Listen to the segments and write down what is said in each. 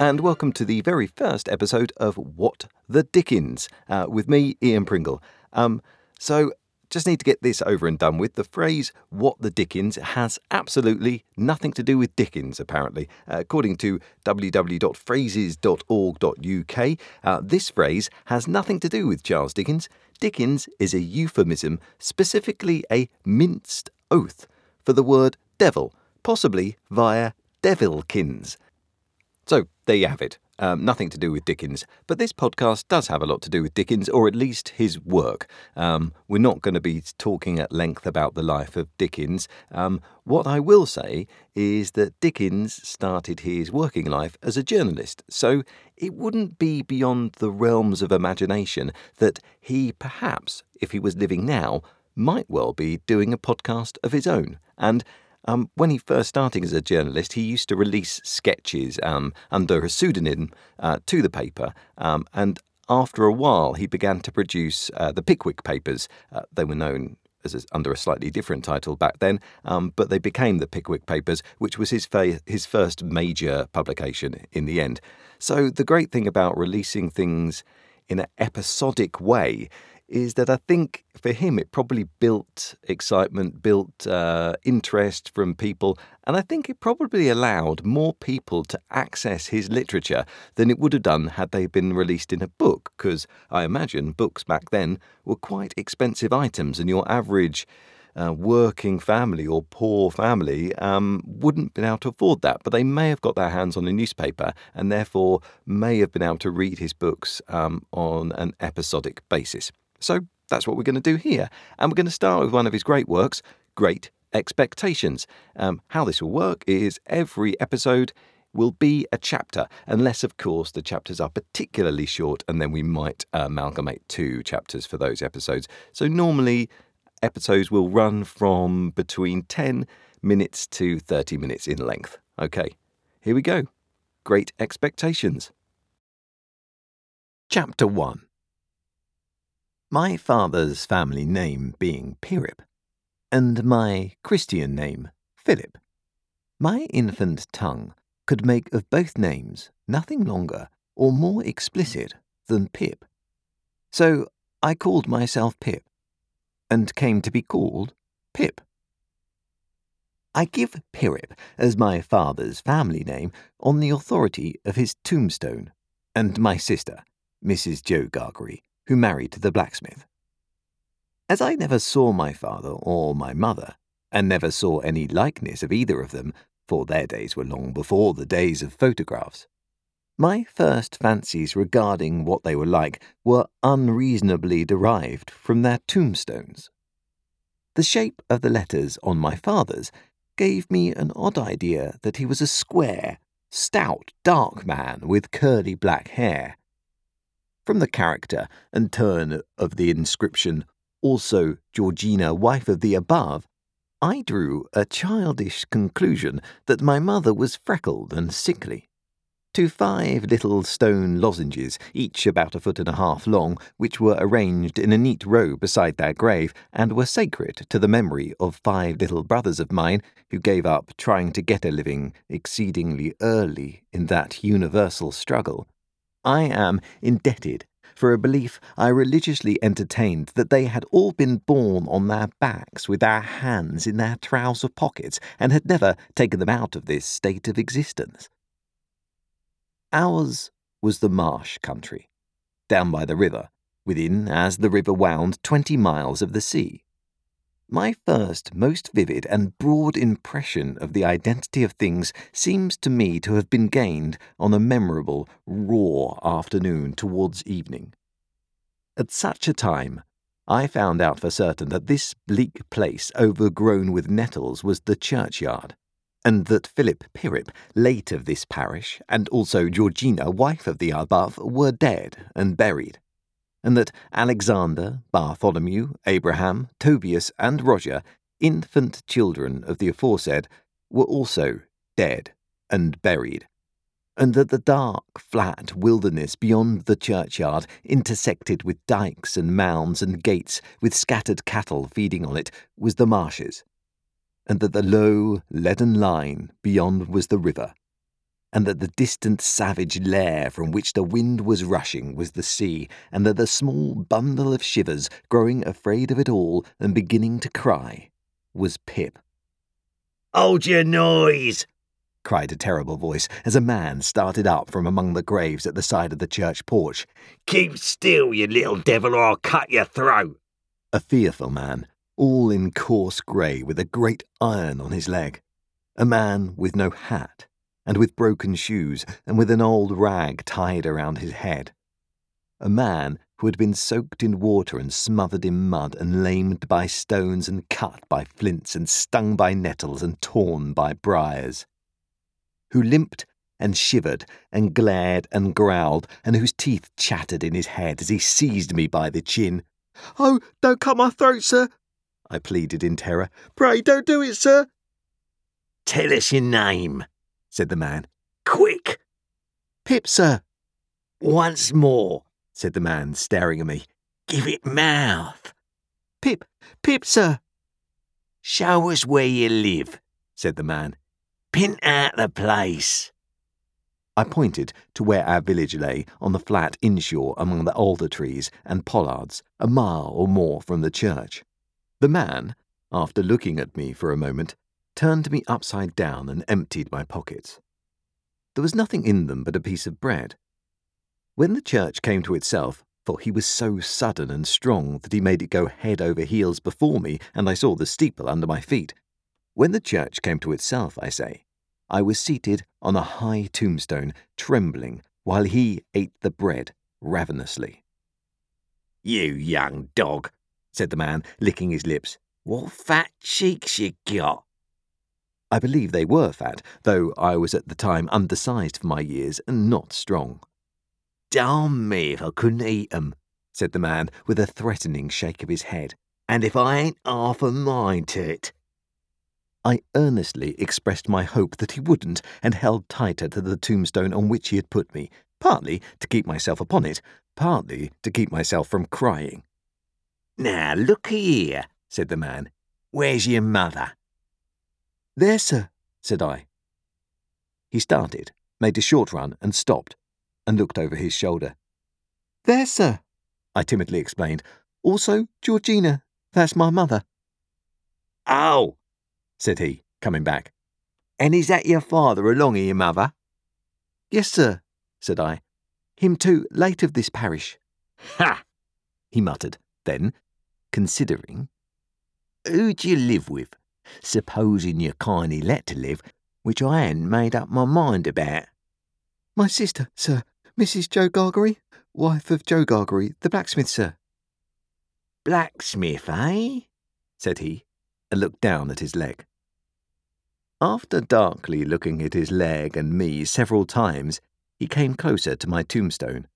and welcome to the very first episode of What the Dickens uh, with me, Ian Pringle. Um, so, just need to get this over and done with. The phrase what the Dickens has absolutely nothing to do with Dickens, apparently. Uh, according to www.phrases.org.uk, uh, this phrase has nothing to do with Charles Dickens. Dickens is a euphemism, specifically a minced oath, for the word devil, possibly via devilkins. There you have it. Um, nothing to do with Dickens, but this podcast does have a lot to do with Dickens, or at least his work. Um, we're not going to be talking at length about the life of Dickens. Um, what I will say is that Dickens started his working life as a journalist, so it wouldn't be beyond the realms of imagination that he perhaps, if he was living now, might well be doing a podcast of his own. And um, when he first started as a journalist, he used to release sketches um, under a pseudonym uh, to the paper, um, and after a while, he began to produce uh, the Pickwick Papers. Uh, they were known as a, under a slightly different title back then, um, but they became the Pickwick Papers, which was his fa- his first major publication in the end. So the great thing about releasing things in an episodic way is that I think for him it probably built excitement, built uh, interest from people, and I think it probably allowed more people to access his literature than it would have done had they been released in a book, because I imagine books back then were quite expensive items, and your average uh, working family or poor family um, wouldn't been able to afford that, but they may have got their hands on a newspaper and therefore may have been able to read his books um, on an episodic basis. So that's what we're going to do here. And we're going to start with one of his great works, Great Expectations. Um, how this will work is every episode will be a chapter, unless, of course, the chapters are particularly short, and then we might amalgamate two chapters for those episodes. So normally, episodes will run from between 10 minutes to 30 minutes in length. Okay, here we go. Great Expectations. Chapter 1 my father's family name being Pirrip, and my Christian name Philip, my infant tongue could make of both names nothing longer or more explicit than Pip. So I called myself Pip, and came to be called Pip. I give Pirrip as my father's family name on the authority of his tombstone, and my sister, Mrs. Joe Gargery, who married the blacksmith. As I never saw my father or my mother, and never saw any likeness of either of them, for their days were long before the days of photographs, my first fancies regarding what they were like were unreasonably derived from their tombstones. The shape of the letters on my father's gave me an odd idea that he was a square, stout, dark man with curly black hair, from the character and turn of the inscription, also Georgina, wife of the above, I drew a childish conclusion that my mother was freckled and sickly. To five little stone lozenges, each about a foot and a half long, which were arranged in a neat row beside their grave, and were sacred to the memory of five little brothers of mine who gave up trying to get a living exceedingly early in that universal struggle, I am indebted for a belief I religiously entertained that they had all been born on their backs with their hands in their trouser pockets and had never taken them out of this state of existence. Ours was the marsh country, down by the river, within, as the river wound, twenty miles of the sea. My first, most vivid and broad impression of the identity of things seems to me to have been gained on a memorable, raw afternoon towards evening. At such a time, I found out for certain that this bleak place overgrown with nettles was the churchyard, and that Philip Pirrip, late of this parish, and also Georgina, wife of the above, were dead and buried and that Alexander, Bartholomew, Abraham, Tobias, and Roger, infant children of the aforesaid, were also dead and buried, and that the dark, flat wilderness beyond the churchyard, intersected with dikes and mounds and gates, with scattered cattle feeding on it, was the marshes, and that the low, leaden line beyond was the river, and that the distant savage lair from which the wind was rushing was the sea, and that the small bundle of shivers, growing afraid of it all and beginning to cry, was Pip. Hold your noise! cried a terrible voice as a man started up from among the graves at the side of the church porch. Keep still, you little devil, or I'll cut your throat. A fearful man, all in coarse grey with a great iron on his leg. A man with no hat, and with broken shoes, and with an old rag tied around his head. A man who had been soaked in water and smothered in mud and lamed by stones and cut by flints and stung by nettles and torn by briars. Who limped and shivered and glared and growled, and whose teeth chattered in his head as he seized me by the chin. Oh, don't cut my throat, sir, I pleaded in terror. Pray don't do it, sir. Tell us your name, said the man. Quick! Pip, sir. Once more, said the man, staring at me. Give it mouth. Pip, Pip, sir. Show us where you live, said the man. Pint out the place. I pointed to where our village lay on the flat inshore among the alder trees and pollards, a mile or more from the church. The man, after looking at me for a moment, turned me upside down and emptied my pockets. There was nothing in them but a piece of bread. When the church came to itself, for he was so sudden and strong that he made it go head over heels before me, and I saw the steeple under my feet. When the church came to itself, I say, I was seated on a high tombstone, trembling, while he ate the bread ravenously. You young dog, said the man, licking his lips. What fat cheeks you got! I believe they were fat, though I was at the time undersized for my years and not strong. Darn me if I couldn't eat 'em, said the man with a threatening shake of his head. And if I ain't half a mind to it. I earnestly expressed my hope that he wouldn't, and held tighter to the tombstone on which he had put me, partly to keep myself upon it, partly to keep myself from crying. Now look here, said the man. Where's your mother? There, sir, said I. He started, made a short run, and stopped, and looked over his shoulder. There, sir, I timidly explained. Also, Georgina, that's my mother. Oh, said he, coming back. And is that your father along of your mother? Yes, sir, said I. Him too, late of this parish. Ha! he muttered, then, considering. Who do you live with? Supposing you kindly let to live, which I hadn't made up my mind about. My sister, sir, Mrs. Joe Gargery, wife of Joe Gargery, the blacksmith, sir. Blacksmith, eh? said he, and looked down at his leg. After darkly looking at his leg and me several times, he came closer to my tombstone,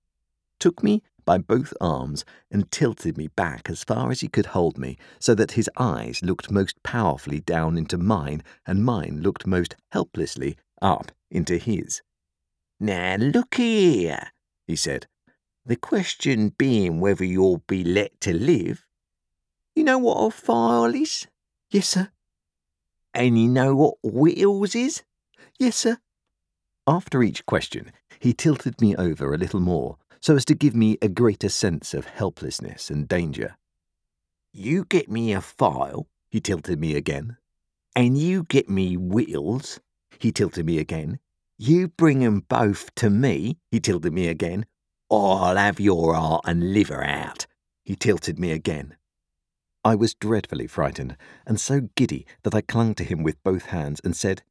took me by both arms and tilted me back as far as he could hold me, so that his eyes looked most powerfully down into mine and mine looked most helplessly up into his. Now look here, he said. The question being whether you'll be let to live. You know what a file is? Yes, sir. And you know what whittles is? Yes, sir. After each question, he tilted me over a little more, so as to give me a greater sense of helplessness and danger. You get me a file, he tilted me again, and you get me whittles, he tilted me again. You bring 'em both to me, he tilted me again, I'll have your heart and liver out, he tilted me again. I was dreadfully frightened, and so giddy that I clung to him with both hands and said,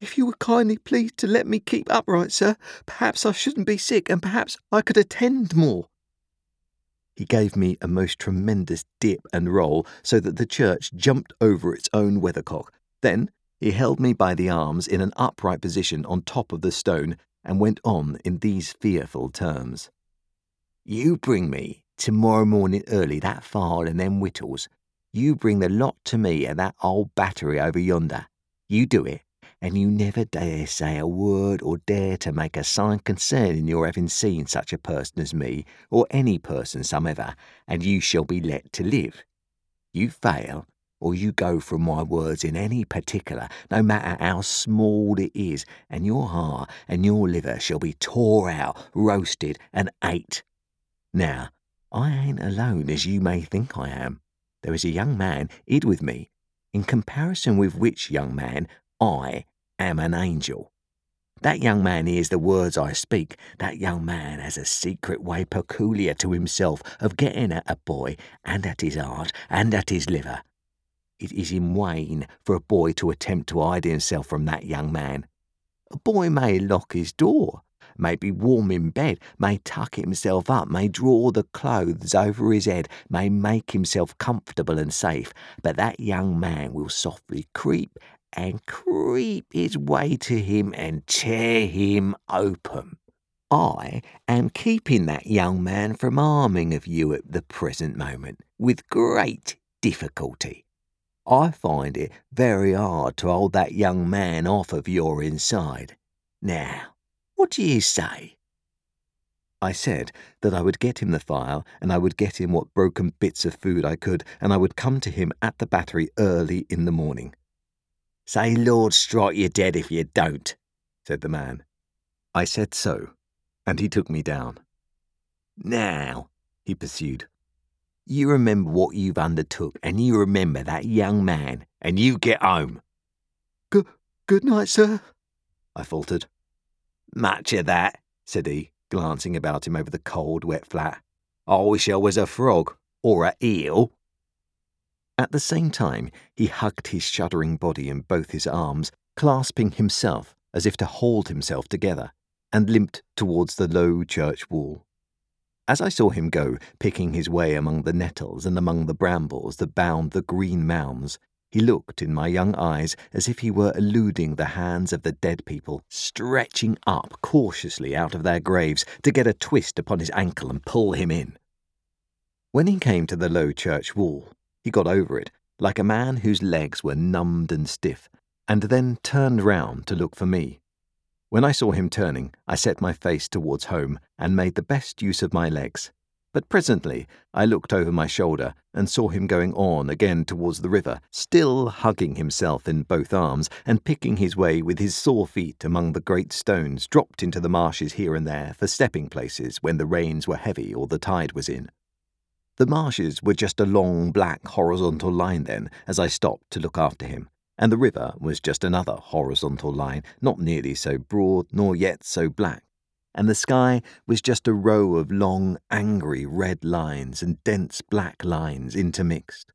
if you would kindly please to let me keep upright, sir, perhaps I shouldn't be sick, and perhaps I could attend more. He gave me a most tremendous dip and roll, so that the church jumped over its own weathercock. Then he held me by the arms in an upright position on top of the stone, and went on in these fearful terms. You bring me tomorrow morning early that file and them whittles. You bring the lot to me at that old battery over yonder. You do it, and you never dare say a word or dare to make a sign concerning your having seen such a person as me, or any person somever, and you shall be let to live. You fail, or you go from my words in any particular, no matter how small it is, and your heart and your liver shall be tore out, roasted, and ate. Now, I ain't alone as you may think I am. There is a young man hid with me, in comparison with which young man I am an angel. That young man hears the words I speak. That young man has a secret way peculiar to himself of getting at a boy and at his heart and at his liver. It is in vain for a boy to attempt to hide himself from that young man. A boy may lock his door, may be warm in bed, may tuck himself up, may draw the clothes over his head, may make himself comfortable and safe, but that young man will softly creep and creep his way to him and tear him open. I am keeping that young man from harming of you at the present moment with great difficulty. I find it very hard to hold that young man off of your inside. Now, what do you say? I said that I would get him the file and I would get him what broken bits of food I could, and I would come to him at the battery early in the morning. Say, Lord strike you dead if you don't, said the man. I said so, and he took me down. Now, he pursued, you remember what you've undertook, and you remember that young man, and you get home. Good, good night, sir, I faltered. Much of that, said he, glancing about him over the cold, wet flat. I wish I was a frog, or a eel. At the same time, he hugged his shuddering body in both his arms, clasping himself as if to hold himself together, and limped towards the low church wall. As I saw him go, picking his way among the nettles and among the brambles that bound the green mounds, he looked in my young eyes as if he were eluding the hands of the dead people, stretching up cautiously out of their graves to get a twist upon his ankle and pull him in. When he came to the low church wall, he got over it, like a man whose legs were numbed and stiff, and then turned round to look for me. When I saw him turning, I set my face towards home and made the best use of my legs. But presently I looked over my shoulder and saw him going on again towards the river, still hugging himself in both arms and picking his way with his sore feet among the great stones dropped into the marshes here and there for stepping places when the rains were heavy or the tide was in. The marshes were just a long black horizontal line then, as I stopped to look after him, and the river was just another horizontal line, not nearly so broad nor yet so black, and the sky was just a row of long, angry red lines and dense black lines intermixed.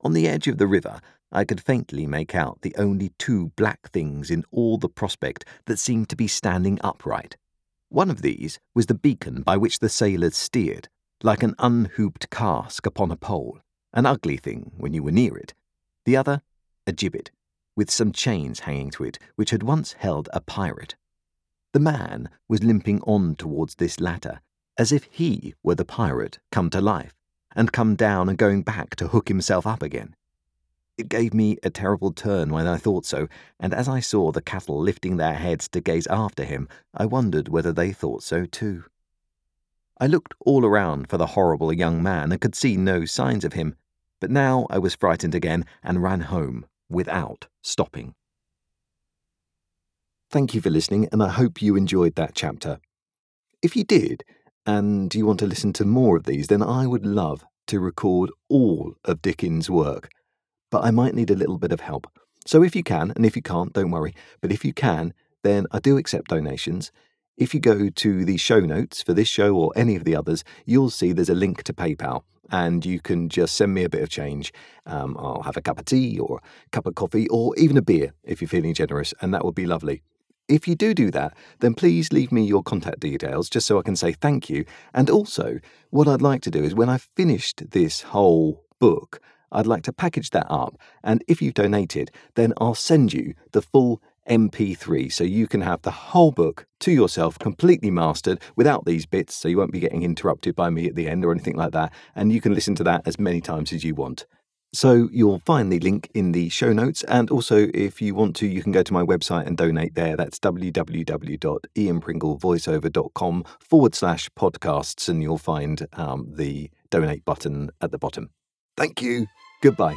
On the edge of the river, I could faintly make out the only two black things in all the prospect that seemed to be standing upright. One of these was the beacon by which the sailors steered, like an unhooped cask upon a pole, an ugly thing when you were near it. The other, a gibbet, with some chains hanging to it, which had once held a pirate. The man was limping on towards this latter, as if he were the pirate come to life, and come down and going back to hook himself up again. It gave me a terrible turn when I thought so, and as I saw the cattle lifting their heads to gaze after him, I wondered whether they thought so too. I looked all around for the horrible young man and could see no signs of him, but now I was frightened again and ran home without stopping. Thank you for listening, and I hope you enjoyed that chapter. If you did, and you want to listen to more of these, then I would love to record all of Dickens' work, but I might need a little bit of help. So if you can, and if you can't, don't worry, but if you can, then I do accept donations. If you go to the show notes for this show or any of the others, you'll see there's a link to PayPal and you can just send me a bit of change. Um, I'll have a cup of tea or a cup of coffee or even a beer if you're feeling generous, and that would be lovely. If you do do that, then please leave me your contact details just so I can say thank you. And also, what I'd like to do is when I've finished this whole book, I'd like to package that up. And if you've donated, then I'll send you the full MP3 so you can have the whole book to yourself completely mastered without these bits so you won't be getting interrupted by me at the end or anything like that and you can listen to that as many times as you want. So you'll find the link in the show notes and also if you want to you can go to my website and donate there that's www.ianpringlevoiceover.com forward slash podcasts and you'll find um, the donate button at the bottom. Thank you. Goodbye.